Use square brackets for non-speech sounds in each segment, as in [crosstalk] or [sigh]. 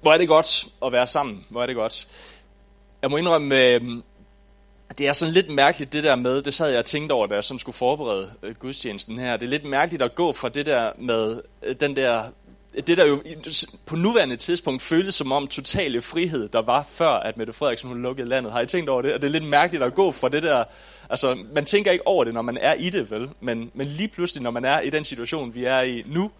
Hvor er det godt at være sammen. Hvor er det godt. Jeg må indrømme, øh, det er sådan lidt mærkeligt det der med, det sad jeg og tænkte over, da jeg som skulle forberede øh, gudstjenesten her. Det er lidt mærkeligt at gå fra det der med øh, den der, det der jo på nuværende tidspunkt føltes som om totale frihed, der var før, at Mette Frederiksen hun lukkede landet. Har I tænkt over det? Og det er lidt mærkeligt at gå fra det der, altså man tænker ikke over det, når man er i det, vel? Men, men lige pludselig, når man er i den situation, vi er i nu,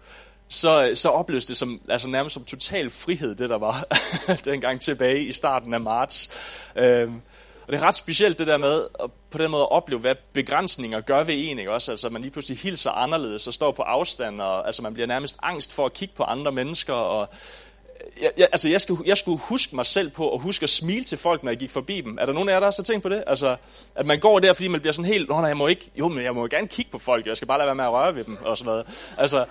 så, så opleves det som, altså nærmest som total frihed, det der var [laughs] dengang tilbage i starten af marts. Øhm, og det er ret specielt det der med at på den måde at opleve, hvad begrænsninger gør ved en, ikke også? Altså man lige pludselig hilser anderledes og står på afstand, og altså man bliver nærmest angst for at kigge på andre mennesker, og øh, jeg, jeg, altså jeg, skulle, jeg skulle huske mig selv på at huske at smile til folk, når jeg gik forbi dem. Er der nogen af jer, der også har tænkt på det? Altså, at man går der, fordi man bliver sådan helt, nej, jeg må ikke, jo, men jeg må gerne kigge på folk, jeg skal bare lade være med at røre ved dem, og sådan noget. Altså,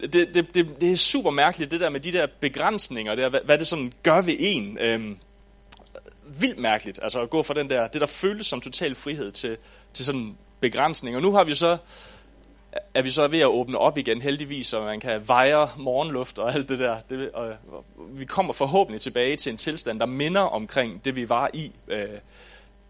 det, det, det, det er super mærkeligt, det der med de der begrænsninger, der, hvad, hvad det sådan gør ved en. Øhm, vildt mærkeligt, altså at gå fra den der, det der føles som total frihed til, til sådan begrænsning. Og nu har vi så, er vi så ved at åbne op igen, heldigvis, så man kan veje morgenluft og alt det der. Det, og, og vi kommer forhåbentlig tilbage til en tilstand, der minder omkring det, vi var i. Øh,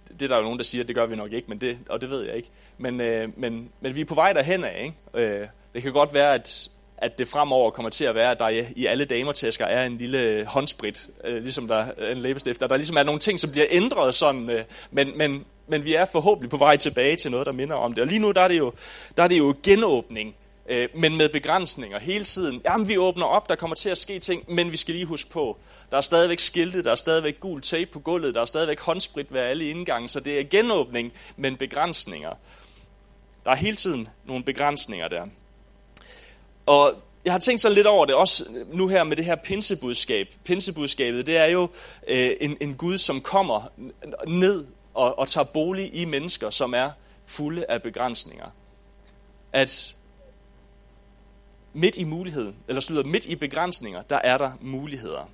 det er der jo nogen, der siger, at det gør vi nok ikke, men det, og det ved jeg ikke. Men, øh, men, men vi er på vej derhen af. Ikke? Øh, det kan godt være, at at det fremover kommer til at være, at der i alle damertæsker er en lille håndsprit, øh, ligesom der er en læbestift. Der, der ligesom er nogle ting, som bliver ændret sådan, øh, men, men, men vi er forhåbentlig på vej tilbage til noget, der minder om det. Og lige nu der er det jo, der er det jo genåbning, øh, men med begrænsninger hele tiden. Jamen, vi åbner op, der kommer til at ske ting, men vi skal lige huske på, der er stadigvæk skilte, der er stadigvæk gul tape på gulvet, der er stadigvæk håndsprit ved alle indgange, så det er genåbning, men begrænsninger. Der er hele tiden nogle begrænsninger der. Og jeg har tænkt så lidt over det, også nu her med det her pinsebudskab. Pinsebudskabet, det er jo øh, en, en Gud, som kommer ned og, og tager bolig i mennesker, som er fulde af begrænsninger. At midt i muligheden, eller slutter midt i begrænsninger, der er der muligheder.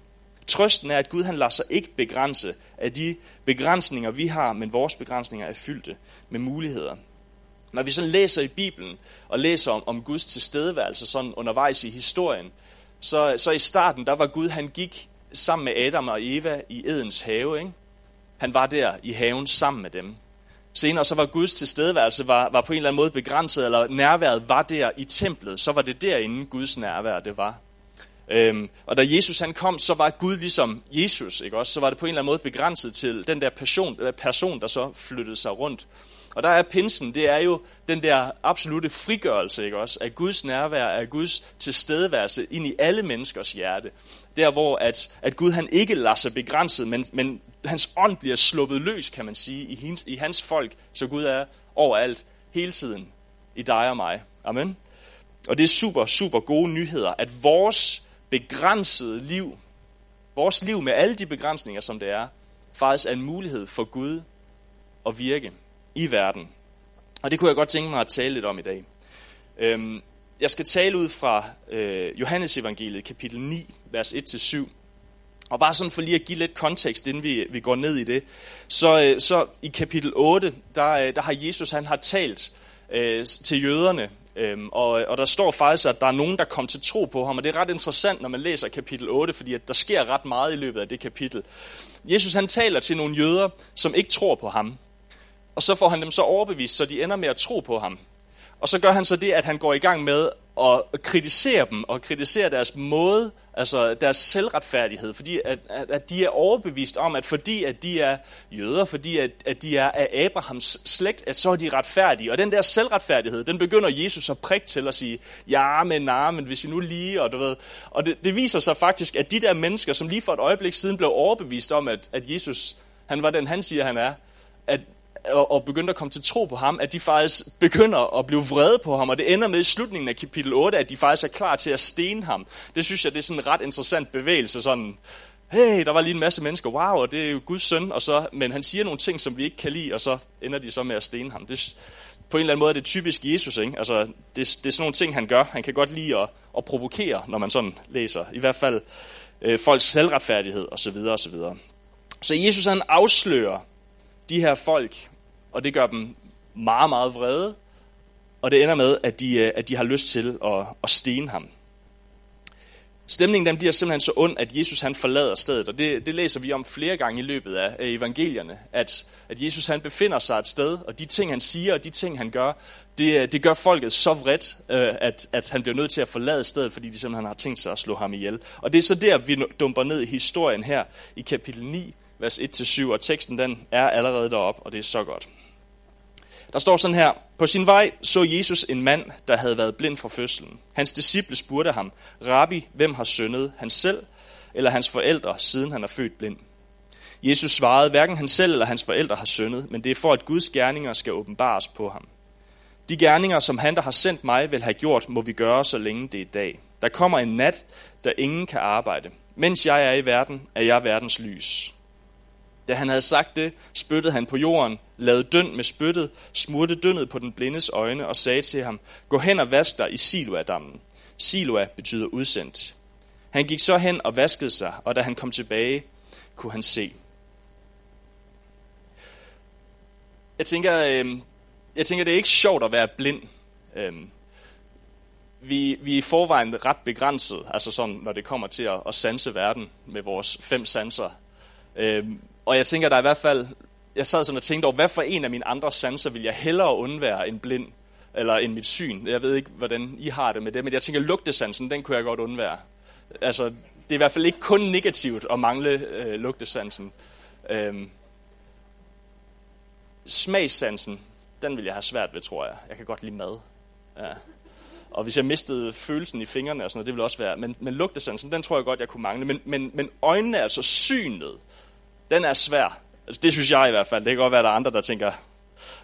Trøsten er, at Gud han lader sig ikke begrænse af de begrænsninger, vi har, men vores begrænsninger er fyldte med muligheder. Når vi så læser i Bibelen og læser om, om Guds tilstedeværelse sådan undervejs i historien, så, så i starten, der var Gud, han gik sammen med Adam og Eva i Edens have. Ikke? Han var der i haven sammen med dem. Senere så var Guds tilstedeværelse var, var på en eller anden måde begrænset, eller nærværet var der i templet. Så var det derinde Guds nærvær det var. Øhm, og da Jesus han kom, så var Gud ligesom Jesus, ikke også? Så var det på en eller anden måde begrænset til den der person, øh, person der så flyttede sig rundt. Og der er pinsen, det er jo den der absolute frigørelse, ikke også? Af Guds nærvær, af Guds tilstedeværelse ind i alle menneskers hjerte. Der hvor at, at Gud han ikke lader sig begrænset, men, men hans ånd bliver sluppet løs, kan man sige, i hans, i hans folk. Så Gud er overalt, hele tiden, i dig og mig. Amen. Og det er super, super gode nyheder, at vores begrænsede liv, vores liv med alle de begrænsninger, som det er, faktisk er en mulighed for Gud at virke i verden. Og det kunne jeg godt tænke mig at tale lidt om i dag. Øhm, jeg skal tale ud fra øh, Johannes evangeliet, kapitel 9, vers 1-7. Og bare sådan for lige at give lidt kontekst, inden vi, vi går ned i det. Så, øh, så i kapitel 8, der, øh, der har Jesus han har talt øh, til jøderne, Øhm, og, og der står faktisk, at der er nogen, der kom til tro på ham, og det er ret interessant, når man læser kapitel 8, fordi at der sker ret meget i løbet af det kapitel. Jesus han taler til nogle jøder, som ikke tror på ham. Og så får han dem så overbevist, så de ender med at tro på ham. Og så gør han så det, at han går i gang med at kritisere dem, og kritisere deres måde, altså deres selvretfærdighed, fordi at, at, at de er overbevist om, at fordi at de er jøder, fordi at, at de er af Abrahams slægt, at så er de retfærdige. Og den der selvretfærdighed, den begynder Jesus at prikke til at sige, ja, men nej, men hvis I nu lige, og du ved. Og det, det viser sig faktisk, at de der mennesker, som lige for et øjeblik siden blev overbevist om, at, at Jesus, han var den, han siger, han er, at og, og begyndte at komme til tro på ham, at de faktisk begynder at blive vrede på ham, og det ender med i slutningen af kapitel 8, at de faktisk er klar til at stene ham. Det synes jeg, det er sådan en ret interessant bevægelse, sådan, hey, der var lige en masse mennesker, wow, og det er jo Guds søn, og så, men han siger nogle ting, som vi ikke kan lide, og så ender de så med at stene ham. Det, på en eller anden måde er det typisk Jesus, ikke? Altså, det, det er sådan nogle ting, han gør. Han kan godt lide at, at provokere, når man sådan læser. I hvert fald øh, folks selvretfærdighed, osv. osv. Så Jesus han afslører de her folk, og det gør dem meget, meget vrede, og det ender med, at de, øh, at de har lyst til at, at stene ham. Stemningen den bliver simpelthen så ond, at Jesus han forlader stedet, og det, det læser vi om flere gange i løbet af, evangelierne, at, at Jesus han befinder sig et sted, og de ting han siger og de ting han gør, det, øh, det gør folket så vredt, øh, at, at han bliver nødt til at forlade stedet, fordi de simpelthen har tænkt sig at slå ham ihjel. Og det er så der, vi dumper ned i historien her i kapitel 9, vers 1-7, og teksten den er allerede deroppe, og det er så godt. Der står sådan her, på sin vej så Jesus en mand, der havde været blind fra fødslen. Hans disciple spurgte ham, Rabbi, hvem har syndet, han selv eller hans forældre, siden han er født blind? Jesus svarede, hverken han selv eller hans forældre har syndet, men det er for, at Guds gerninger skal åbenbares på ham. De gerninger, som han, der har sendt mig, vil have gjort, må vi gøre, så længe det er dag. Der kommer en nat, der ingen kan arbejde. Mens jeg er i verden, er jeg verdens lys. Da han havde sagt det, spyttede han på jorden, lavede døn med spyttet, smurte dønnet på den blindes øjne og sagde til ham, gå hen og vask dig i Siloa-dammen. Siloa betyder udsendt. Han gik så hen og vaskede sig, og da han kom tilbage, kunne han se. Jeg tænker, øh, jeg tænker det er ikke sjovt at være blind. Øh, vi, vi er i forvejen ret begrænset, altså sådan, når det kommer til at, at sanse verden med vores fem sanser. Øh, og jeg tænker, der er i hvert fald, jeg sad sådan og tænkte over, hvad for en af mine andre sanser vil jeg hellere undvære end blind, eller end mit syn. Jeg ved ikke, hvordan I har det med det, men jeg tænker, lugtesansen, den kunne jeg godt undvære. Altså, det er i hvert fald ikke kun negativt at mangle øh, lugtesansen. Øhm, smagssansen, den vil jeg have svært ved, tror jeg. Jeg kan godt lide mad. Ja. Og hvis jeg mistede følelsen i fingrene og sådan noget, det ville også være. Men, men lugtesansen, den tror jeg godt, jeg kunne mangle. Men, men, men øjnene, altså synet, den er svær. Altså, det synes jeg i hvert fald. Det kan godt være, at der er andre, der tænker,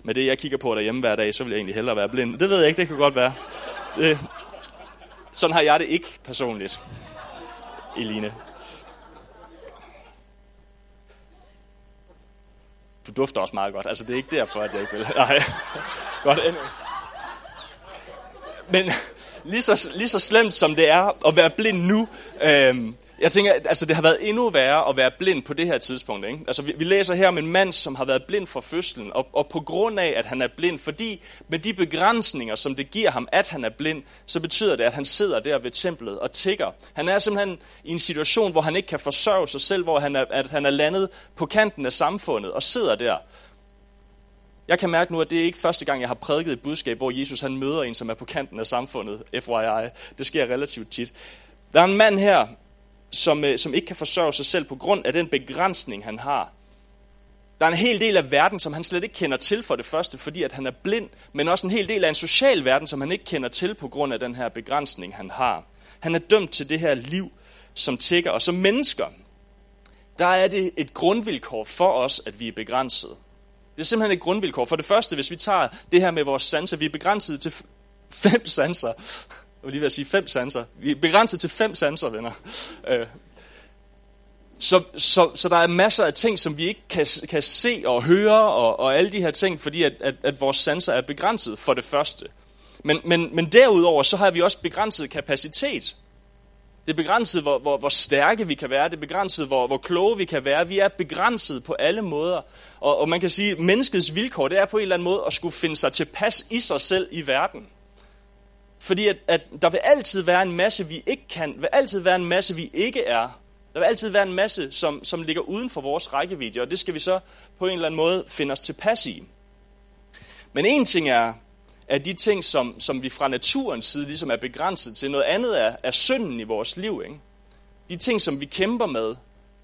med det jeg kigger på derhjemme hver dag, så vil jeg egentlig hellere være blind. Det ved jeg ikke, det kan godt være. Det, sådan har jeg det ikke personligt, Eline. Du dufter også meget godt. Altså, det er ikke derfor, at jeg ikke vil. [laughs] Nej. Godt, endnu. Men lige så, lige så slemt som det er at være blind nu, øhm, jeg tænker, altså det har været endnu værre at være blind på det her tidspunkt. Ikke? Altså vi, vi læser her om en mand, som har været blind fra fødslen, og, og på grund af, at han er blind, fordi med de begrænsninger, som det giver ham, at han er blind, så betyder det, at han sidder der ved templet og tigger. Han er simpelthen i en situation, hvor han ikke kan forsørge sig selv, hvor han er, at han er landet på kanten af samfundet og sidder der. Jeg kan mærke nu, at det er ikke første gang, jeg har prædiket et budskab, hvor Jesus han møder en, som er på kanten af samfundet, FYI. Det sker relativt tit. Der er en mand her, som, øh, som ikke kan forsørge sig selv på grund af den begrænsning, han har. Der er en hel del af verden, som han slet ikke kender til for det første, fordi at han er blind, men også en hel del af en social verden, som han ikke kender til på grund af den her begrænsning, han har. Han er dømt til det her liv som tigger, og som mennesker, der er det et grundvilkår for os, at vi er begrænset. Det er simpelthen et grundvilkår. For det første, hvis vi tager det her med vores sanser, vi er begrænset til fem sanser var lige lige at sige fem sanser. Vi er begrænset til fem sanser, venner. Øh, så, så, så der er masser af ting, som vi ikke kan, kan se og høre, og, og alle de her ting, fordi at, at, at vores sanser er begrænset for det første. Men, men, men derudover, så har vi også begrænset kapacitet. Det er begrænset, hvor, hvor, hvor stærke vi kan være. Det er begrænset, hvor, hvor kloge vi kan være. Vi er begrænset på alle måder. Og, og man kan sige, at menneskets vilkår, det er på en eller anden måde at skulle finde sig tilpas i sig selv i verden. Fordi at, at der vil altid være en masse, vi ikke kan. Der vil altid være en masse, vi ikke er. Der vil altid være en masse, som, som ligger uden for vores rækkevidde, og det skal vi så på en eller anden måde finde os tilpas i. Men en ting er, at de ting, som, som vi fra naturens side ligesom er begrænset til, noget andet er, er synden i vores liv. Ikke? De ting, som vi kæmper med,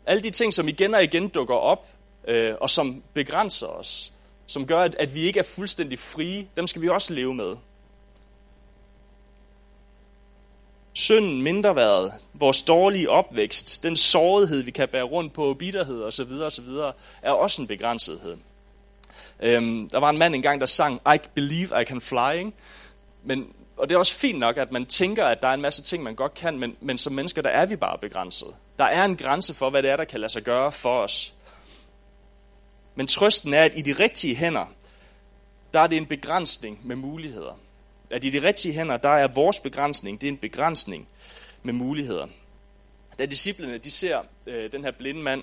alle de ting, som igen og igen dukker op, øh, og som begrænser os, som gør, at, at vi ikke er fuldstændig frie, dem skal vi også leve med. Synden, mindreværet, vores dårlige opvækst, den sårighed, vi kan bære rundt på, bitterhed osv., osv., er også en begrænsethed. Øhm, der var en mand engang, der sang, I believe I can fly, ikke? Men, og det er også fint nok, at man tænker, at der er en masse ting, man godt kan, men, men som mennesker, der er vi bare begrænset. Der er en grænse for, hvad det er, der kan lade sig gøre for os. Men trøsten er, at i de rigtige hænder, der er det en begrænsning med muligheder at i de rigtige hænder, der er vores begrænsning, det er en begrænsning med muligheder. Da disciplene de ser øh, den her blinde mand,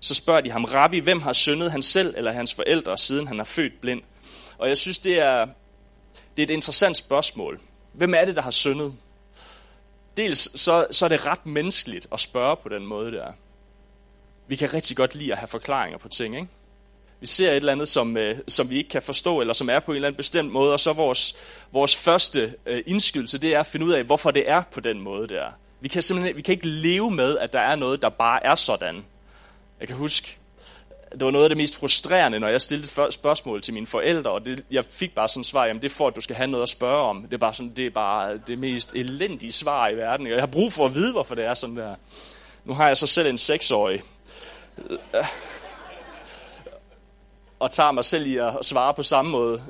så spørger de ham, Rabbi, hvem har syndet, han selv eller hans forældre, siden han er født blind? Og jeg synes, det er, det er et interessant spørgsmål. Hvem er det, der har syndet? dels så, så er det ret menneskeligt at spørge på den måde der. Vi kan rigtig godt lide at have forklaringer på ting, ikke? Vi ser et eller andet, som, øh, som vi ikke kan forstå, eller som er på en eller anden bestemt måde, og så vores, vores første øh, indskydelse, det er at finde ud af, hvorfor det er på den måde der. Vi kan simpelthen vi kan ikke leve med, at der er noget, der bare er sådan. Jeg kan huske, det var noget af det mest frustrerende, når jeg stillede et spørgsmål til mine forældre, og det, jeg fik bare sådan et svar, jamen det er for, at du skal have noget at spørge om. Det er bare, sådan, det, er bare det mest elendige svar i verden. og Jeg har brug for at vide, hvorfor det er sådan der. Nu har jeg så selv en seksårig, øh, og tager mig selv i at svare på samme måde.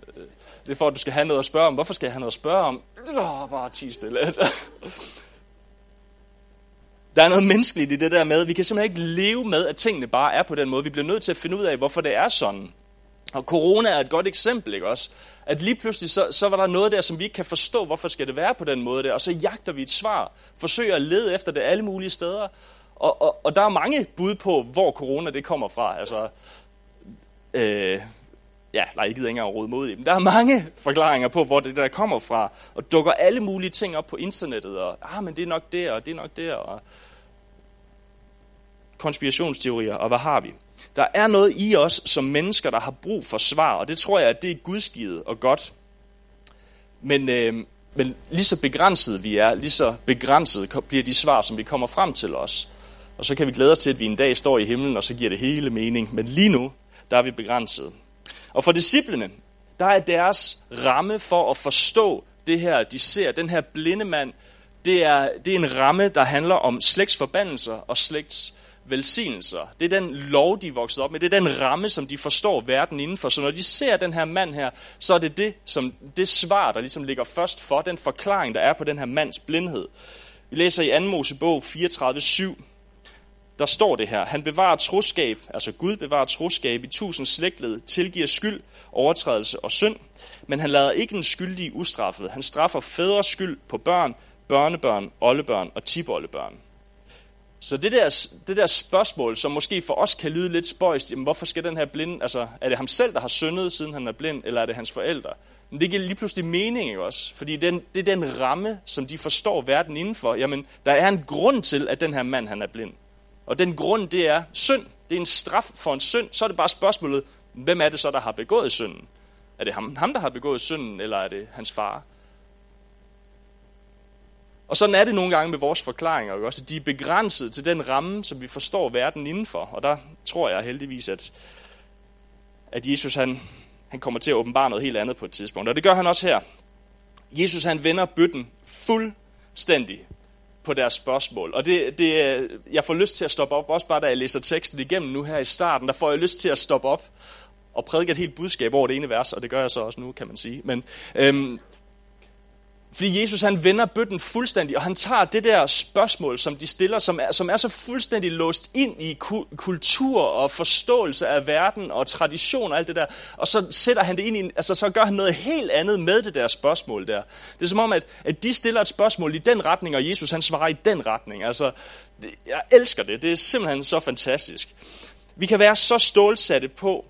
Det er for, at du skal have noget at spørge om. Hvorfor skal jeg have noget at spørge om? Oh, bare ti stille. [laughs] Der er noget menneskeligt i det der med, vi kan simpelthen ikke leve med, at tingene bare er på den måde. Vi bliver nødt til at finde ud af, hvorfor det er sådan. Og corona er et godt eksempel, ikke også? At lige pludselig, så, så var der noget der, som vi ikke kan forstå, hvorfor skal det være på den måde der, og så jagter vi et svar, forsøger at lede efter det alle mulige steder, og, og, og der er mange bud på, hvor corona det kommer fra. Altså, øh, ja, nej, jeg gider ikke engang råde mod i, dem. der er mange forklaringer på, hvor det der kommer fra, og dukker alle mulige ting op på internettet, og ah, men det er nok det, og det er nok det, og konspirationsteorier, og hvad har vi? Der er noget i os som mennesker, der har brug for svar, og det tror jeg, at det er gudsgivet og godt. Men, øh, men lige så begrænset vi er, lige så begrænset bliver de svar, som vi kommer frem til os. Og så kan vi glæde os til, at vi en dag står i himlen, og så giver det hele mening. Men lige nu, der er vi begrænset. Og for disciplene, der er deres ramme for at forstå det her, de ser, den her blinde mand, det er, det er en ramme, der handler om slægtsforbandelser og slægts velsignelser. Det er den lov, de er vokset op med. Det er den ramme, som de forstår verden indenfor. Så når de ser den her mand her, så er det det, som, det svar, der ligesom ligger først for, den forklaring, der er på den her mands blindhed. Vi læser i 2. Mosebog 34.7, der står det her. Han bevarer troskab, altså Gud bevarer troskab i tusind slægtled, tilgiver skyld, overtrædelse og synd, men han lader ikke en skyldig ustraffet. Han straffer fædres skyld på børn, børnebørn, oldebørn og tiboldebørn. Så det der, det der spørgsmål, som måske for os kan lyde lidt spøjst, jamen hvorfor skal den her blinde, altså er det ham selv, der har syndet, siden han er blind, eller er det hans forældre? Men det giver lige pludselig mening, ikke også? Fordi den, det er den ramme, som de forstår verden indenfor. Jamen, der er en grund til, at den her mand, han er blind. Og den grund, det er synd. Det er en straf for en synd. Så er det bare spørgsmålet, hvem er det så, der har begået synden? Er det ham, ham der har begået synden, eller er det hans far? Og sådan er det nogle gange med vores forklaringer. Også. De er begrænset til den ramme, som vi forstår verden indenfor. Og der tror jeg heldigvis, at, at Jesus han, han kommer til at åbenbare noget helt andet på et tidspunkt. Og det gør han også her. Jesus han vender bøtten fuldstændig på deres spørgsmål. Og det, det, jeg får lyst til at stoppe op, også bare da jeg læser teksten igennem nu her i starten, der får jeg lyst til at stoppe op og prædike et helt budskab over det ene vers, og det gør jeg så også nu, kan man sige. Men øhm, fordi Jesus han vender bøtten fuldstændig, og han tager det der spørgsmål, som de stiller, som er, som er så fuldstændig låst ind i kultur og forståelse af verden og tradition og alt det der, og så sætter han det ind i, altså så gør han noget helt andet med det der spørgsmål der. Det er som om, at, at de stiller et spørgsmål i den retning, og Jesus han svarer i den retning. Altså, det, jeg elsker det. Det er simpelthen så fantastisk. Vi kan være så stålsatte på,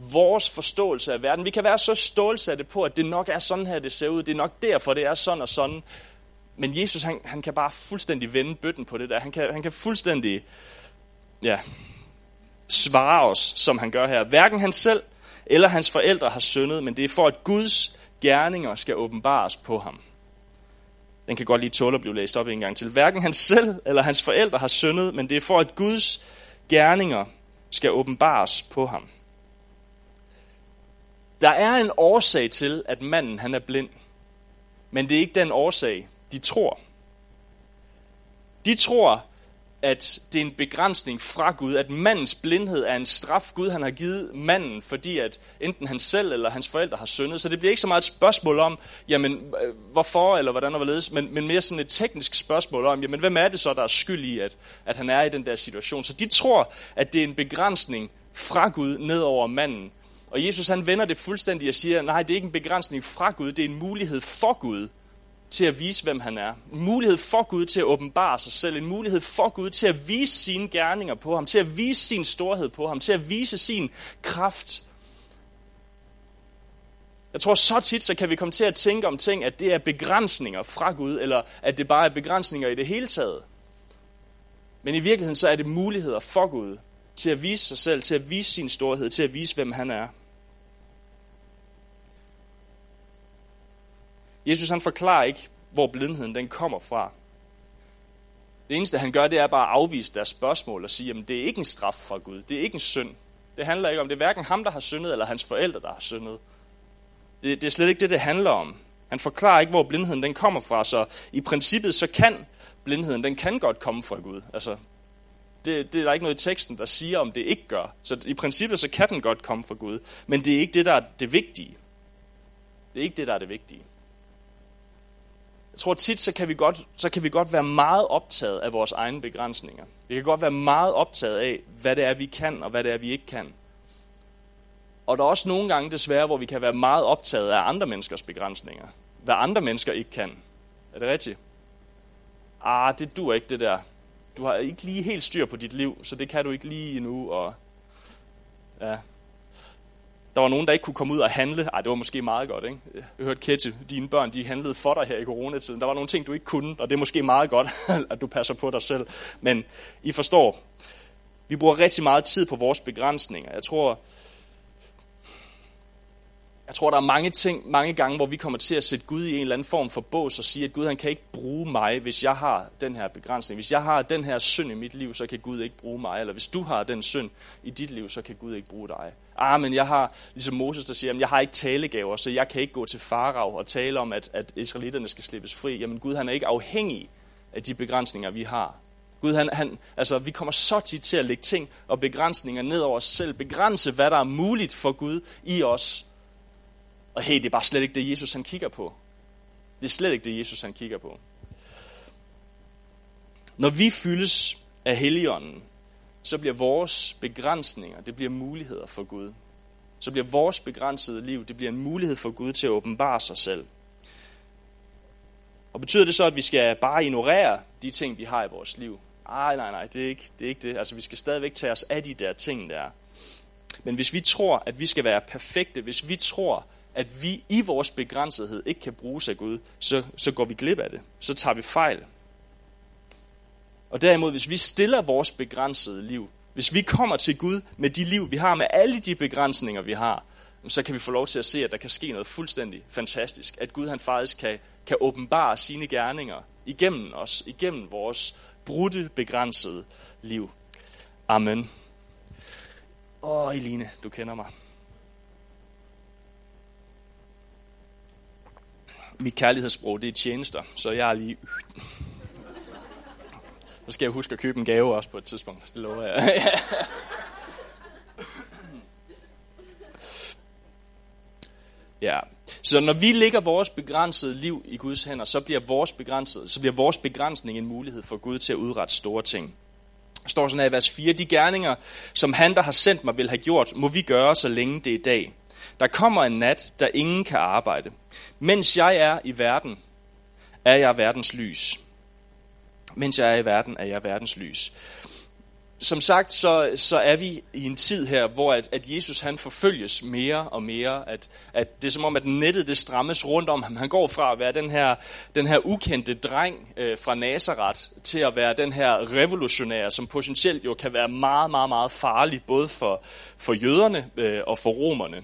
vores forståelse af verden. Vi kan være så stålsatte på, at det nok er sådan her, det ser ud. Det er nok derfor, det er sådan og sådan. Men Jesus, han, han kan bare fuldstændig vende bøtten på det der. Han kan, han kan fuldstændig ja, svare os, som han gør her. Hverken han selv eller hans forældre har syndet, men det er for, at Guds gerninger skal åbenbares på ham. Den kan godt lige tåle at blive læst op en gang til. Hverken han selv eller hans forældre har syndet, men det er for, at Guds gerninger skal åbenbares på ham. Der er en årsag til, at manden han er blind. Men det er ikke den årsag, de tror. De tror, at det er en begrænsning fra Gud, at mandens blindhed er en straf, Gud han har givet manden, fordi at enten han selv eller hans forældre har syndet. Så det bliver ikke så meget et spørgsmål om, jamen, øh, hvorfor eller hvordan og hvorledes, men, men mere sådan et teknisk spørgsmål om, jamen, hvem er det så, der er skyld i, at, at han er i den der situation. Så de tror, at det er en begrænsning fra Gud ned over manden, og Jesus han vender det fuldstændig og siger, nej, det er ikke en begrænsning fra Gud, det er en mulighed for Gud til at vise, hvem han er. En mulighed for Gud til at åbenbare sig selv. En mulighed for Gud til at vise sine gerninger på ham. Til at vise sin storhed på ham. Til at vise sin kraft. Jeg tror så tit, så kan vi komme til at tænke om ting, at det er begrænsninger fra Gud, eller at det bare er begrænsninger i det hele taget. Men i virkeligheden så er det muligheder for Gud til at vise sig selv, til at vise sin storhed, til at vise, hvem han er. Jesus han forklarer ikke, hvor blindheden den kommer fra. Det eneste han gør, det er bare at afvise deres spørgsmål og sige, at det er ikke en straf fra Gud, det er ikke en synd. Det handler ikke om, det er hverken ham, der har syndet, eller hans forældre, der har syndet. Det, det er slet ikke det, det handler om. Han forklarer ikke, hvor blindheden den kommer fra, så i princippet så kan blindheden, den kan godt komme fra Gud. Altså, det, det er der ikke noget i teksten, der siger, om det ikke gør. Så i princippet så kan den godt komme fra Gud. Men det er ikke det, der er det vigtige. Det er ikke det, der er det vigtige. Tror tit, så kan, vi godt, så kan vi godt være meget optaget af vores egne begrænsninger. Vi kan godt være meget optaget af, hvad det er, vi kan, og hvad det er, vi ikke kan. Og der er også nogle gange desværre, hvor vi kan være meget optaget af andre menneskers begrænsninger. Hvad andre mennesker ikke kan. Er det rigtigt? Ah, det dur ikke det der. Du har ikke lige helt styr på dit liv, så det kan du ikke lige endnu. Og ja, der var nogen, der ikke kunne komme ud og handle. Ej, det var måske meget godt, ikke? Jeg hørte Kette, dine børn, de handlede for dig her i coronatiden. Der var nogle ting, du ikke kunne, og det er måske meget godt, [laughs] at du passer på dig selv. Men I forstår, vi bruger rigtig meget tid på vores begrænsninger. Jeg tror, jeg tror, der er mange ting, mange gange, hvor vi kommer til at sætte Gud i en eller anden form for bås og sige, at Gud han kan ikke bruge mig, hvis jeg har den her begrænsning. Hvis jeg har den her synd i mit liv, så kan Gud ikke bruge mig. Eller hvis du har den synd i dit liv, så kan Gud ikke bruge dig. Ah, men jeg har, ligesom Moses, der siger, at jeg har ikke talegaver, så jeg kan ikke gå til farav og tale om, at, at israelitterne skal slippes fri. Jamen Gud, han er ikke afhængig af de begrænsninger, vi har. Gud, han, han, altså, vi kommer så tit til at lægge ting og begrænsninger ned over os selv. Begrænse, hvad der er muligt for Gud i os og hey, det er bare slet ikke det, Jesus han kigger på. Det er slet ikke det, Jesus han kigger på. Når vi fyldes af Helligånden, så bliver vores begrænsninger, det bliver muligheder for Gud. Så bliver vores begrænsede liv, det bliver en mulighed for Gud til at åbenbare sig selv. Og betyder det så, at vi skal bare ignorere de ting, vi har i vores liv? Ej, nej, nej, det er ikke det. Er ikke det. Altså, vi skal stadigvæk tage os af de der ting der. Men hvis vi tror, at vi skal være perfekte, hvis vi tror, at vi i vores begrænsethed ikke kan bruges af Gud, så, så går vi glip af det. Så tager vi fejl. Og derimod, hvis vi stiller vores begrænsede liv, hvis vi kommer til Gud med de liv, vi har, med alle de begrænsninger, vi har, så kan vi få lov til at se, at der kan ske noget fuldstændig fantastisk. At Gud han faktisk kan, kan åbenbare sine gerninger igennem os, igennem vores brudte, begrænsede liv. Amen. Åh, Eline, du kender mig. mit kærlighedssprog, det er tjenester, så jeg er lige... Så skal jeg huske at købe en gave også på et tidspunkt, det lover jeg. [laughs] ja. Så når vi lægger vores begrænsede liv i Guds hænder, så bliver vores, begrænsede, så bliver vores begrænsning en mulighed for Gud til at udrette store ting. Der står sådan her i vers 4, de gerninger, som han, der har sendt mig, vil have gjort, må vi gøre, så længe det er dag. Der kommer en nat, der ingen kan arbejde. Mens jeg er i verden, er jeg verdens lys. Mens jeg er i verden, er jeg verdens lys. Som sagt, så, så er vi i en tid her, hvor at, at Jesus han forfølges mere og mere. At, at det er som om, at nettet det strammes rundt om ham. Han går fra at være den her, den her ukendte dreng øh, fra Nazareth til at være den her revolutionær, som potentielt jo kan være meget, meget, meget farlig, både for, for jøderne øh, og for romerne.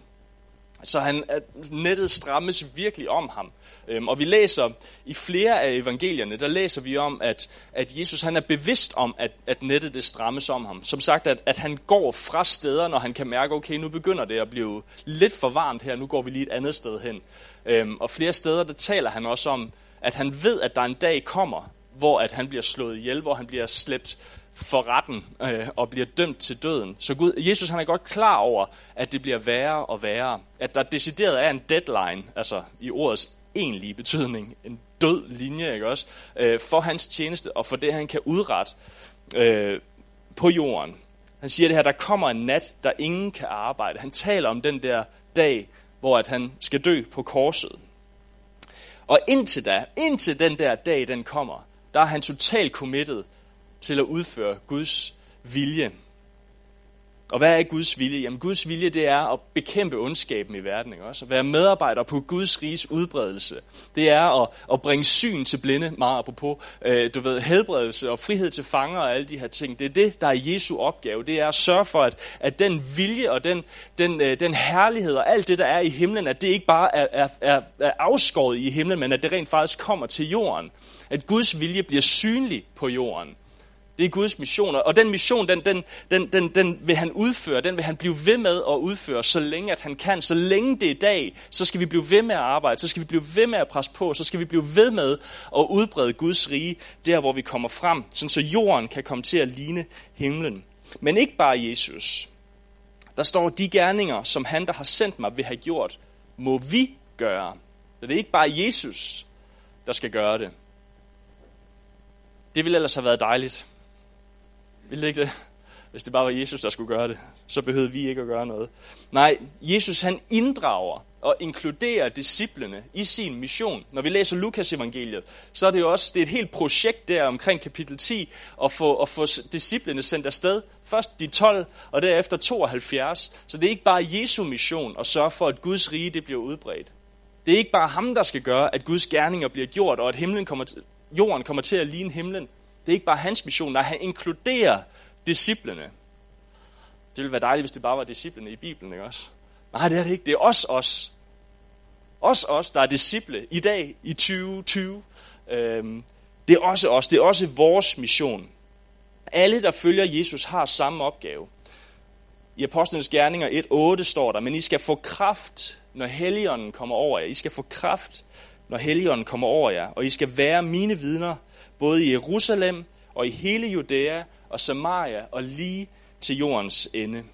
Så han, at nettet strammes virkelig om ham. Øhm, og vi læser i flere af evangelierne, der læser vi om, at, at Jesus han er bevidst om, at, at nettet det strammes om ham. Som sagt, at, at han går fra steder, når han kan mærke, okay, nu begynder det at blive lidt for varmt her, nu går vi lige et andet sted hen. Øhm, og flere steder, der taler han også om, at han ved, at der en dag kommer, hvor at han bliver slået ihjel, hvor han bliver slæbt for retten øh, og bliver dømt til døden. Så Gud, Jesus han er godt klar over, at det bliver værre og værre. At der decideret er en deadline, altså i ordets egentlige betydning, en død linje, ikke også, øh, for hans tjeneste og for det, han kan udrette øh, på jorden. Han siger det her, der kommer en nat, der ingen kan arbejde. Han taler om den der dag, hvor at han skal dø på korset. Og indtil da, indtil den der dag, den kommer, der er han totalt committed til at udføre Guds vilje. Og hvad er Guds vilje? Jamen Guds vilje det er at bekæmpe ondskaben i verden. Ikke? Også? At være medarbejder på Guds riges udbredelse. Det er at, at bringe syn til blinde, meget apropos, øh, du ved, helbredelse og frihed til fanger og alle de her ting. Det er det, der er Jesu opgave. Det er at sørge for, at, at den vilje og den, den, øh, den herlighed og alt det, der er i himlen, at det ikke bare er, er, er, er afskåret i himlen, men at det rent faktisk kommer til jorden. At Guds vilje bliver synlig på jorden. Det er Guds mission, og den mission, den, den, den, den, den vil han udføre, den vil han blive ved med at udføre, så længe at han kan. Så længe det er dag, så skal vi blive ved med at arbejde, så skal vi blive ved med at presse på, så skal vi blive ved med at udbrede Guds rige, der hvor vi kommer frem, sådan så jorden kan komme til at ligne himlen. Men ikke bare Jesus. Der står, de gerninger, som han, der har sendt mig, vil have gjort, må vi gøre. Så det er ikke bare Jesus, der skal gøre det. Det ville ellers have været dejligt. Vil det ikke det? Hvis det bare var Jesus, der skulle gøre det, så behøvede vi ikke at gøre noget. Nej, Jesus han inddrager og inkluderer disciplene i sin mission. Når vi læser Lukas evangeliet, så er det jo også det er et helt projekt der omkring kapitel 10 at få, at få disciplene sendt afsted. Først de 12, og derefter 72. Så det er ikke bare Jesu mission at sørge for, at Guds rige det bliver udbredt. Det er ikke bare ham, der skal gøre, at Guds gerninger bliver gjort, og at himlen kommer til, jorden kommer til at ligne himlen. Det er ikke bare hans mission, nej, han inkluderer disciplene. Det ville være dejligt, hvis det bare var disciplene i Bibelen, ikke også? Nej, det er det ikke. Det er os, os. Os, os, der er disciple i dag, i 2020. Øhm, det er også os. Det er også vores mission. Alle, der følger Jesus, har samme opgave. I Apostlenes Gerninger 1.8 står der, men I skal få kraft, når Helligånden kommer over jer. I skal få kraft, når Helligånden kommer over jer, og I skal være mine vidner både i Jerusalem og i hele Judæa og Samaria og lige til jordens ende.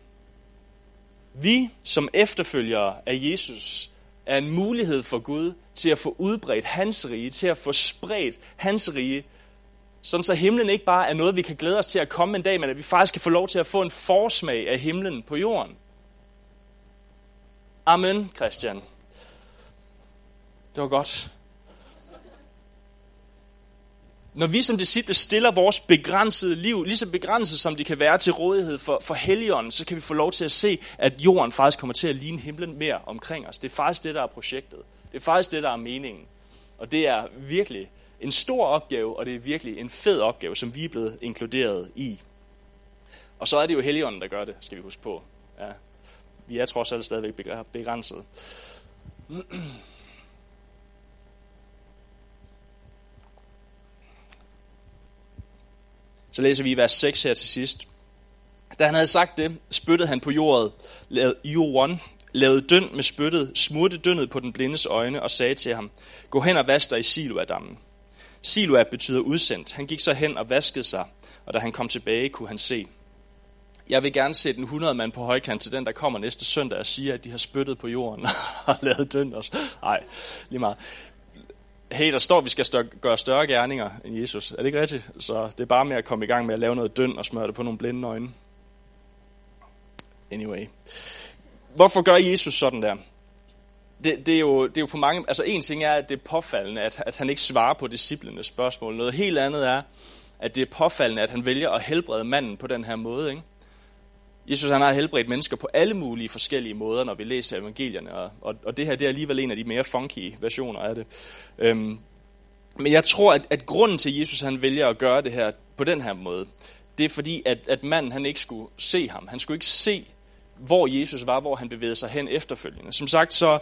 Vi som efterfølgere af Jesus er en mulighed for Gud til at få udbredt hans rige, til at få spredt hans rige, sådan så himlen ikke bare er noget, vi kan glæde os til at komme en dag, men at vi faktisk kan få lov til at få en forsmag af himlen på jorden. Amen, Christian. Det var godt. Når vi som disciple stiller vores begrænsede liv, lige så begrænset som det kan være til rådighed for, for helligånden, så kan vi få lov til at se, at jorden faktisk kommer til at ligne himlen mere omkring os. Det er faktisk det, der er projektet. Det er faktisk det, der er meningen. Og det er virkelig en stor opgave, og det er virkelig en fed opgave, som vi er blevet inkluderet i. Og så er det jo helligånden, der gør det, skal vi huske på. Ja. Vi er trods alt stadigvæk begrænset. Så læser vi i vers 6 her til sidst. Da han havde sagt det, spyttede han på jordet, lavede, jorden, lavede døn med spyttet, smurte dønnet på den blindes øjne og sagde til ham, gå hen og vask dig i Siloadammen. Siload betyder udsendt. Han gik så hen og vaskede sig, og da han kom tilbage, kunne han se. Jeg vil gerne sætte en 100 mand på højkant til den, der kommer næste søndag og siger, at de har spyttet på jorden [laughs] og lavet døn også. Nej, lige meget hey, der står, at vi skal større, gøre større gerninger end Jesus. Er det ikke rigtigt? Så det er bare med at komme i gang med at lave noget døn og smøre det på nogle blinde øjne. Anyway. Hvorfor gør Jesus sådan der? Det, det, er jo, det er jo på mange... Altså en ting er, at det er påfaldende, at, at han ikke svarer på disciplenes spørgsmål. Noget helt andet er, at det er påfaldende, at han vælger at helbrede manden på den her måde. Ikke? Jesus han har helbredt mennesker på alle mulige forskellige måder, når vi læser evangelierne, og, og, og det her det er alligevel en af de mere funky versioner af det. Øhm, men jeg tror, at, at grunden til, at Jesus han vælger at gøre det her på den her måde, det er fordi, at, at manden han ikke skulle se ham. Han skulle ikke se, hvor Jesus var, hvor han bevægede sig hen efterfølgende. Som sagt, så,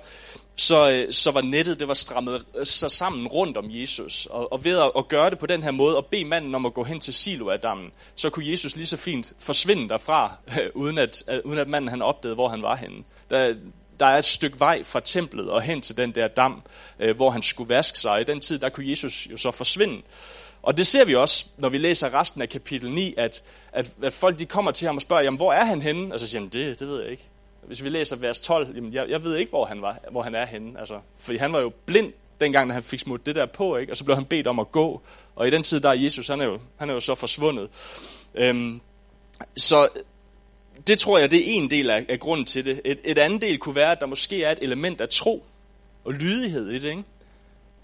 så, øh, så var nettet det var strammet øh, så sammen rundt om Jesus. Og, og ved at, at gøre det på den her måde, og bede manden om at gå hen til Siloadammen, så kunne Jesus lige så fint forsvinde derfra, [laughs] uden at, øh, uden at manden han opdagede, hvor han var henne. Der, der er et stykke vej fra templet og hen til den der dam, øh, hvor han skulle vaske sig. I den tid, der kunne Jesus jo så forsvinde. Og det ser vi også, når vi læser resten af kapitel 9, at, at, at folk de kommer til ham og spørger, jamen hvor er han henne? Og så siger han, det, det ved jeg ikke. Hvis vi læser vers 12, jamen jeg, jeg ved ikke, hvor han, var, hvor han er henne. Altså, fordi han var jo blind, dengang da han fik smut det der på, ikke? og så blev han bedt om at gå. Og i den tid, der er Jesus, han er jo, han er jo så forsvundet. Øhm, så det tror jeg, det er en del af, af grunden til det. Et, et andet del kunne være, at der måske er et element af tro og lydighed i det. Ikke?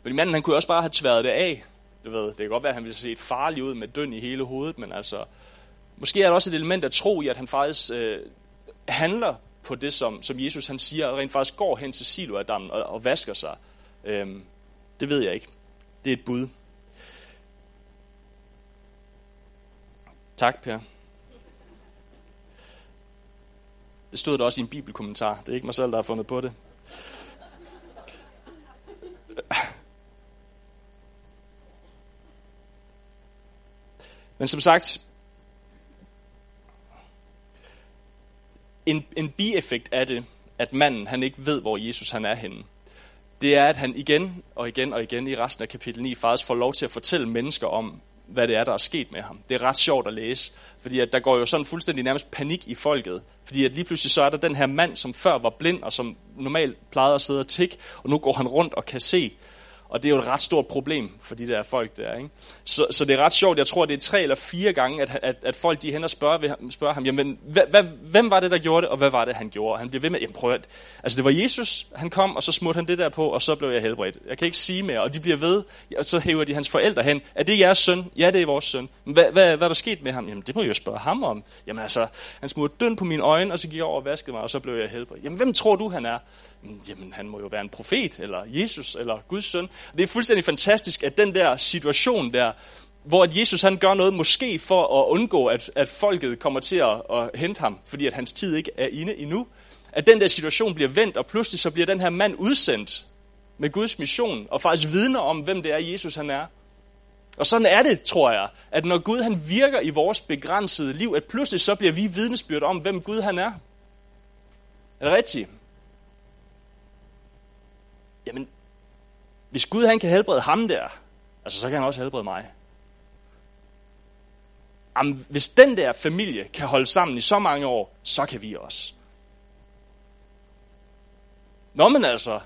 Fordi manden han kunne også bare have tværet det af. Du ved, det kan godt være, at han ville se et farligt ud med døn i hele hovedet, men altså, Måske er der også et element af tro i, at han faktisk øh, handler på det, som, som Jesus han siger, og rent faktisk går hen til Siloadammen og, og vasker sig. Øhm, det ved jeg ikke. Det er et bud. Tak, Per. Det stod der også i en bibelkommentar. Det er ikke mig selv, der har fundet på det. Men som sagt, en, en bieffekt af det, at manden han ikke ved, hvor Jesus han er henne, det er, at han igen og igen og igen i resten af kapitel 9 faktisk får lov til at fortælle mennesker om, hvad det er, der er sket med ham. Det er ret sjovt at læse, fordi at der går jo sådan fuldstændig nærmest panik i folket. Fordi at lige pludselig så er der den her mand, som før var blind, og som normalt plejede at sidde og tikke, og nu går han rundt og kan se. Og det er jo et ret stort problem for de der folk der. Ikke? Så, så det er ret sjovt. Jeg tror, det er tre eller fire gange, at, at, at folk de hen og spørger, spørger ham, jamen, hva, hva, hvem var det, der gjorde det, og hvad var det, han gjorde? Og han bliver ved med, jamen prøv at, altså det var Jesus, han kom, og så smurte han det der på, og så blev jeg helbredt. Jeg kan ikke sige mere, og de bliver ved, og så hæver de hans forældre hen. Er det jeres søn? Ja, det er vores søn. Hva, hvad, hvad er der sket med ham? Jamen, det må jeg jo spørge ham om. Jamen altså, han smurte døn på mine øjne, og så gik jeg over og vaskede mig, og så blev jeg helbredt. Jamen, hvem tror du, han er? Jamen han må jo være en profet, eller Jesus, eller Guds søn. Det er fuldstændig fantastisk, at den der situation der, hvor at Jesus han gør noget måske for at undgå, at, at folket kommer til at, at hente ham, fordi at hans tid ikke er inde endnu, at den der situation bliver vendt, og pludselig så bliver den her mand udsendt med Guds mission, og faktisk vidner om, hvem det er, Jesus han er. Og sådan er det, tror jeg, at når Gud han virker i vores begrænsede liv, at pludselig så bliver vi vidnesbyrd om, hvem Gud han er. Er det rigtigt? Jamen, hvis Gud han kan helbrede ham der, altså så kan han også helbrede mig. Jamen, hvis den der familie kan holde sammen i så mange år, så kan vi også. Nå, men altså,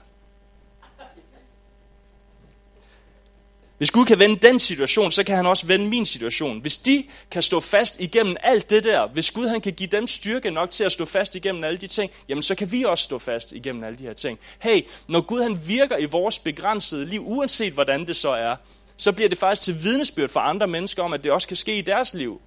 Hvis Gud kan vende den situation, så kan han også vende min situation. Hvis de kan stå fast igennem alt det der, hvis Gud han kan give dem styrke nok til at stå fast igennem alle de ting, jamen så kan vi også stå fast igennem alle de her ting. Hey, når Gud han virker i vores begrænsede liv, uanset hvordan det så er, så bliver det faktisk til vidnesbyrd for andre mennesker om, at det også kan ske i deres liv.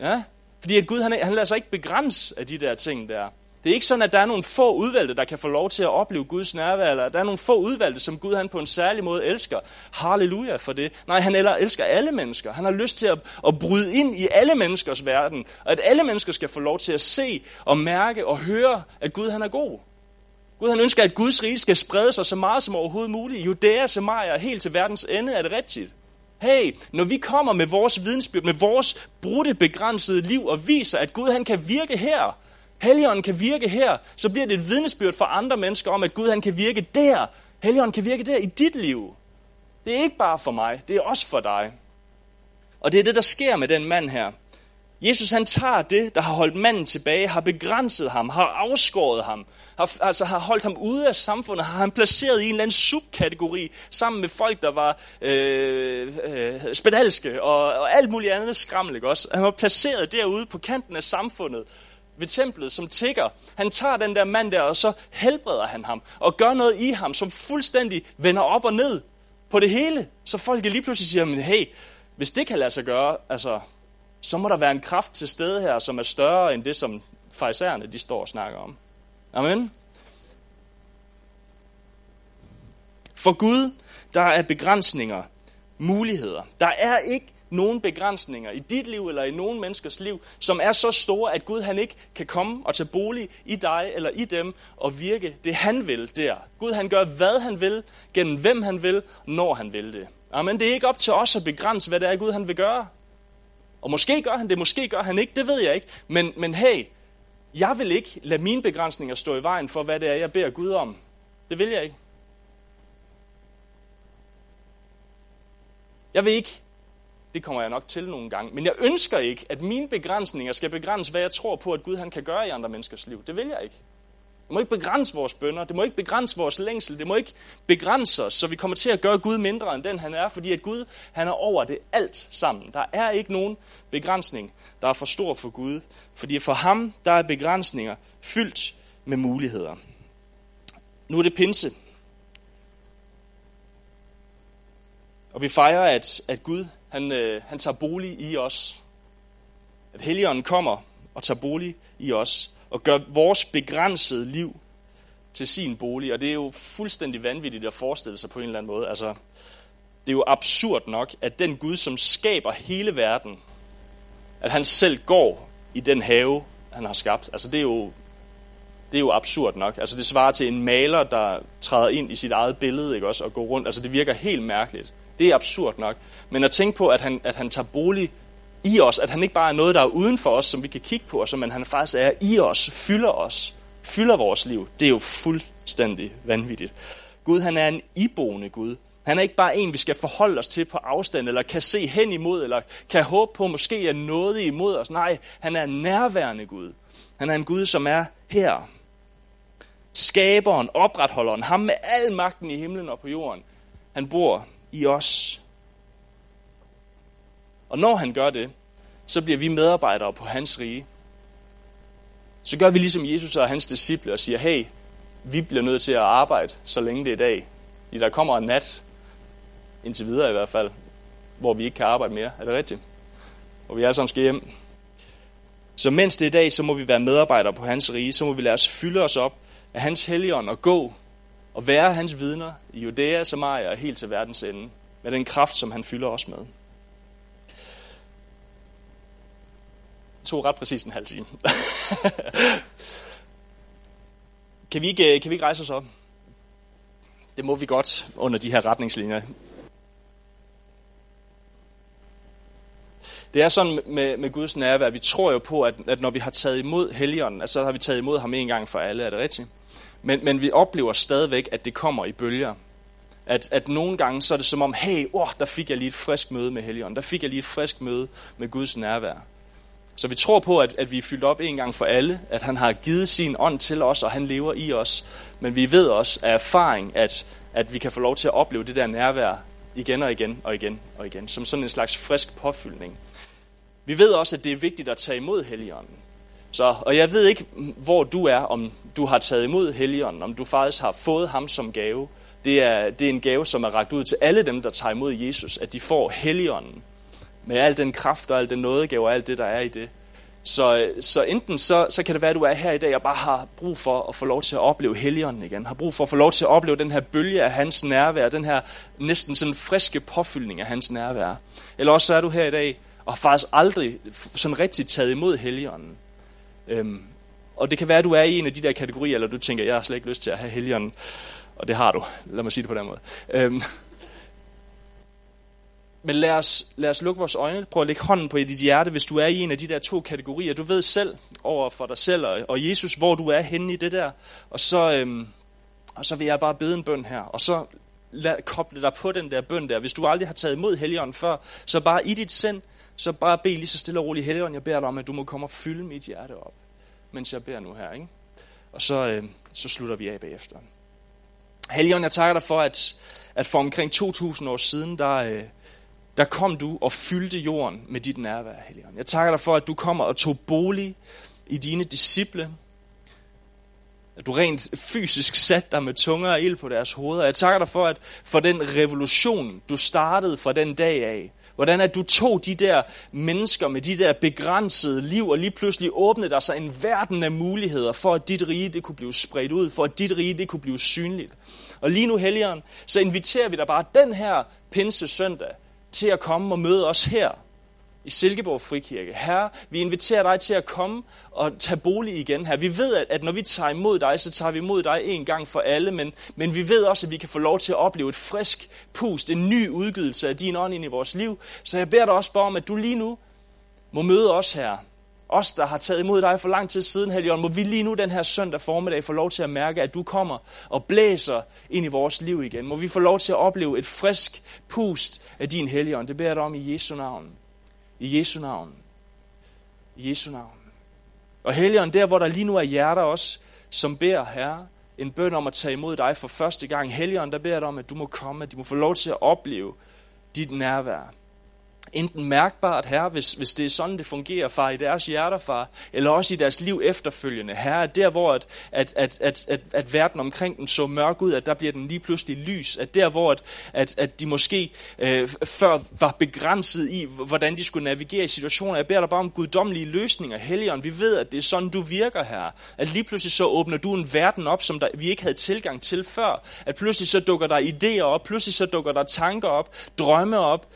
Ja? Fordi at Gud han, han lader sig ikke begrænse af de der ting der. Det er ikke sådan, at der er nogle få udvalgte, der kan få lov til at opleve Guds nærvær, eller der er nogle få udvalgte, som Gud han på en særlig måde elsker. Halleluja for det. Nej, han elsker alle mennesker. Han har lyst til at, at bryde ind i alle menneskers verden, og at alle mennesker skal få lov til at se og mærke og høre, at Gud han er god. Gud han ønsker, at Guds rige skal sprede sig så meget som overhovedet muligt. Judæa, Samaria, helt til verdens ende, er det rigtigt? Hey, når vi kommer med vores vidensbyrd, med vores brudte begrænsede liv og viser, at Gud han kan virke her, Helligånden kan virke her, så bliver det et vidnesbyrd for andre mennesker om, at Gud han kan virke der. Helligånden kan virke der i dit liv. Det er ikke bare for mig, det er også for dig. Og det er det, der sker med den mand her. Jesus han tager det, der har holdt manden tilbage, har begrænset ham, har afskåret ham, har, altså har holdt ham ude af samfundet, har han placeret i en eller anden subkategori, sammen med folk, der var øh, øh, spedalske og, og alt muligt andet skrammel, ikke også? Han var placeret derude på kanten af samfundet, ved templet, som tigger. Han tager den der mand der, og så helbreder han ham, og gør noget i ham, som fuldstændig vender op og ned på det hele. Så folk lige pludselig siger, men hey, hvis det kan lade sig gøre, altså, så må der være en kraft til stede her, som er større end det, som farisæerne de står og snakker om. Amen. For Gud, der er begrænsninger, muligheder. Der er ikke nogle begrænsninger i dit liv eller i nogen menneskers liv, som er så store, at Gud han ikke kan komme og tage bolig i dig eller i dem og virke det han vil der. Gud han gør hvad han vil, gennem hvem han vil, når han vil det. Amen, det er ikke op til os at begrænse, hvad det er Gud han vil gøre. Og måske gør han det, måske gør han ikke, det ved jeg ikke. Men, men hey, jeg vil ikke lade mine begrænsninger stå i vejen for, hvad det er, jeg beder Gud om. Det vil jeg ikke. Jeg vil ikke det kommer jeg nok til nogle gange. Men jeg ønsker ikke, at mine begrænsninger skal begrænse, hvad jeg tror på, at Gud han kan gøre i andre menneskers liv. Det vil jeg ikke. Det må ikke begrænse vores bønder. Det må ikke begrænse vores længsel. Det må ikke begrænse os, så vi kommer til at gøre Gud mindre end den han er. Fordi at Gud han er over det alt sammen. Der er ikke nogen begrænsning, der er for stor for Gud. Fordi for ham, der er begrænsninger fyldt med muligheder. Nu er det pinse. Og vi fejrer, at, at Gud han, øh, han tager bolig i os. At Helligånden kommer og tager bolig i os, og gør vores begrænsede liv til sin bolig. Og det er jo fuldstændig vanvittigt at forestille sig på en eller anden måde. Altså, det er jo absurd nok, at den Gud, som skaber hele verden, at han selv går i den have, han har skabt. Altså, det er jo, det er jo absurd nok. Altså, det svarer til en maler, der træder ind i sit eget billede, ikke også, og går rundt. Altså, det virker helt mærkeligt. Det er absurd nok. Men at tænke på, at han, at han tager bolig i os, at han ikke bare er noget, der er uden for os, som vi kan kigge på, men han faktisk er i os, fylder os, fylder vores liv, det er jo fuldstændig vanvittigt. Gud, han er en iboende Gud. Han er ikke bare en, vi skal forholde os til på afstand, eller kan se hen imod, eller kan håbe på, måske er noget imod os. Nej, han er en nærværende Gud. Han er en Gud, som er her. Skaberen, opretholderen, ham med al magten i himlen og på jorden. Han bor i os. Og når han gør det, så bliver vi medarbejdere på hans rige. Så gør vi ligesom Jesus og hans disciple og siger, hey, vi bliver nødt til at arbejde, så længe det er dag. I der kommer en nat, indtil videre i hvert fald, hvor vi ikke kan arbejde mere. Er det rigtigt? Hvor vi alle sammen skal hjem. Så mens det er dag, så må vi være medarbejdere på hans rige. Så må vi lade os fylde os op af hans helligånd og gå og være hans vidner i Judæa, Samaria og helt til verdens ende. Med den kraft, som han fylder os med. Det tog ret præcis en halv time. [laughs] kan, vi ikke, kan vi ikke rejse os op? Det må vi godt under de her retningslinjer. Det er sådan med, med Guds nærvær, vi tror jo på, at, at når vi har taget imod Helligånden, så har vi taget imod ham en gang for alle, er det rigtigt? Men, men vi oplever stadigvæk, at det kommer i bølger. At, at nogle gange så er det som om, hey, oh, der fik jeg lige et frisk møde med Helligånden, der fik jeg lige et frisk møde med Guds nærvær. Så vi tror på, at, at vi er fyldt op en gang for alle, at han har givet sin ånd til os, og han lever i os. Men vi ved også af erfaring, at, at vi kan få lov til at opleve det der nærvær igen og igen og igen og igen, som sådan en slags frisk påfyldning. Vi ved også, at det er vigtigt at tage imod Helligånden. Så, og jeg ved ikke, hvor du er, om du har taget imod Helligånden, om du faktisk har fået ham som gave. Det er, det er en gave, som er ragt ud til alle dem, der tager imod Jesus, at de får Helligånden med al den kraft og al den nådegave og alt det, der er i det. Så, så enten så, så kan det være, at du er her i dag og bare har brug for at få lov til at opleve Helligånden igen. Har brug for at få lov til at opleve den her bølge af hans nærvær, den her næsten sådan friske påfyldning af hans nærvær. Eller også så er du her i dag og har faktisk aldrig sådan rigtig taget imod Helligånden. Øhm, og det kan være, at du er i en af de der kategorier, eller du tænker, jeg har slet ikke lyst til at have Helligånden. Og det har du. Lad mig sige det på den måde. Øhm, men lad os, lad os lukke vores øjne. Prøv at lægge hånden på dit hjerte, hvis du er i en af de der to kategorier. Du ved selv over for dig selv og, og Jesus, hvor du er henne i det der. Og så, øhm, og så vil jeg bare bede en bøn her. Og så lad, koble dig på den der bøn der. Hvis du aldrig har taget imod Helligånden før, så bare i dit sind, så bare bed lige så stille og roligt. Helligånd, jeg beder dig om, at du må komme og fylde mit hjerte op, mens jeg beder nu her. Ikke? Og så, øh, så slutter vi af bagefter. Helligånd, jeg takker dig for, at, at for omkring 2.000 år siden, der, øh, der kom du og fyldte jorden med dit nærvær, Helligånd. Jeg takker dig for, at du kommer og tog bolig i dine disciple. At du rent fysisk satte dig med tunger og ild på deres hoveder. Jeg takker dig for, at for den revolution, du startede fra den dag af. Hvordan at du tog de der mennesker med de der begrænsede liv, og lige pludselig åbnede der sig en verden af muligheder for, at dit rige det kunne blive spredt ud, for at dit rige det kunne blive synligt. Og lige nu, Helligånd, så inviterer vi dig bare den her pinse søndag til at komme og møde os her i Silkeborg Frikirke. Herre, vi inviterer dig til at komme og tage bolig igen her. Vi ved, at når vi tager imod dig, så tager vi imod dig en gang for alle, men, men vi ved også, at vi kan få lov til at opleve et frisk pust, en ny udgydelse af din ånd ind i vores liv. Så jeg beder dig også bare om, at du lige nu må møde os her os, der har taget imod dig for lang tid siden, Helligånd, må vi lige nu den her søndag formiddag få lov til at mærke, at du kommer og blæser ind i vores liv igen. Må vi få lov til at opleve et frisk pust af din Helligånd. Det beder jeg dig om i Jesu navn. I Jesu navn. I Jesu navn. Og Helligånd, der hvor der lige nu er hjerter også, som beder Herre, en bøn om at tage imod dig for første gang. Helligånd, der beder dig om, at du må komme, at du må få lov til at opleve dit nærvær enten mærkbart, herre, hvis, hvis det er sådan, det fungerer, far, i deres hjerter, far, eller også i deres liv efterfølgende, herre, der, hvor at, at, at, at, at, at verden omkring dem så mørk ud, at der bliver den lige pludselig lys, at der, hvor at, at, at de måske øh, før var begrænset i, hvordan de skulle navigere i situationer, jeg beder dig bare om guddommelige løsninger, Helligånd, vi ved, at det er sådan, du virker her, at lige pludselig så åbner du en verden op, som der, vi ikke havde tilgang til før, at pludselig så dukker der idéer op, pludselig så dukker der tanker op, drømme op,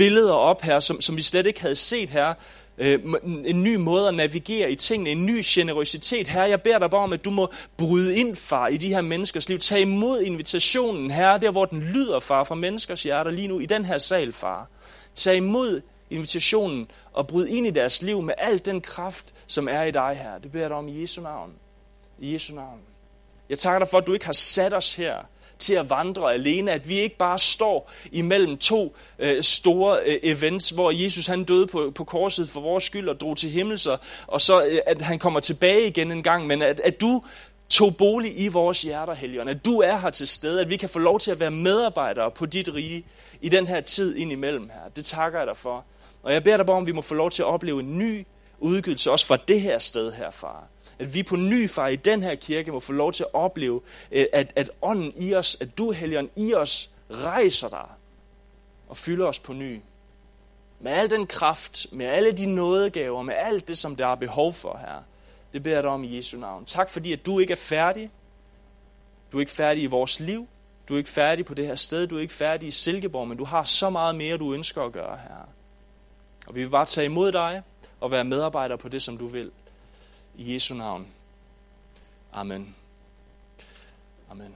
billeder op her, som, som vi slet ikke havde set her. Øh, en ny måde at navigere i tingene, en ny generøsitet. Herre, jeg beder dig bare om, at du må bryde ind, far, i de her menneskers liv. Tag imod invitationen, herre, der hvor den lyder, far, fra menneskers hjerter lige nu, i den her sal, far. Tag imod invitationen og bryd ind i deres liv med al den kraft, som er i dig, her. Det beder jeg dig om i Jesu navn. I Jesu navn. Jeg takker dig for, at du ikke har sat os her til at vandre alene, at vi ikke bare står imellem to øh, store øh, events, hvor Jesus han døde på, på korset for vores skyld og drog til himmelser, og så øh, at han kommer tilbage igen en gang, men at, at du tog bolig i vores hjerter, Helligånd, at du er her til stede, at vi kan få lov til at være medarbejdere på dit rige i den her tid indimellem her. Det takker jeg dig for. Og jeg beder dig bare om, vi må få lov til at opleve en ny udgivelse, også fra det her sted her, far at vi på ny, far, i den her kirke må få lov til at opleve, øh, at, at ånden i os, at du, Helligånd, i os rejser dig og fylder os på ny. Med al den kraft, med alle de nådegaver, med alt det, som der er behov for her. Det beder jeg dig om i Jesu navn. Tak fordi, at du ikke er færdig. Du er ikke færdig i vores liv. Du er ikke færdig på det her sted. Du er ikke færdig i Silkeborg, men du har så meget mere, du ønsker at gøre her. Og vi vil bare tage imod dig og være medarbejder på det, som du vil. I Jesu navn. Amen. Amen.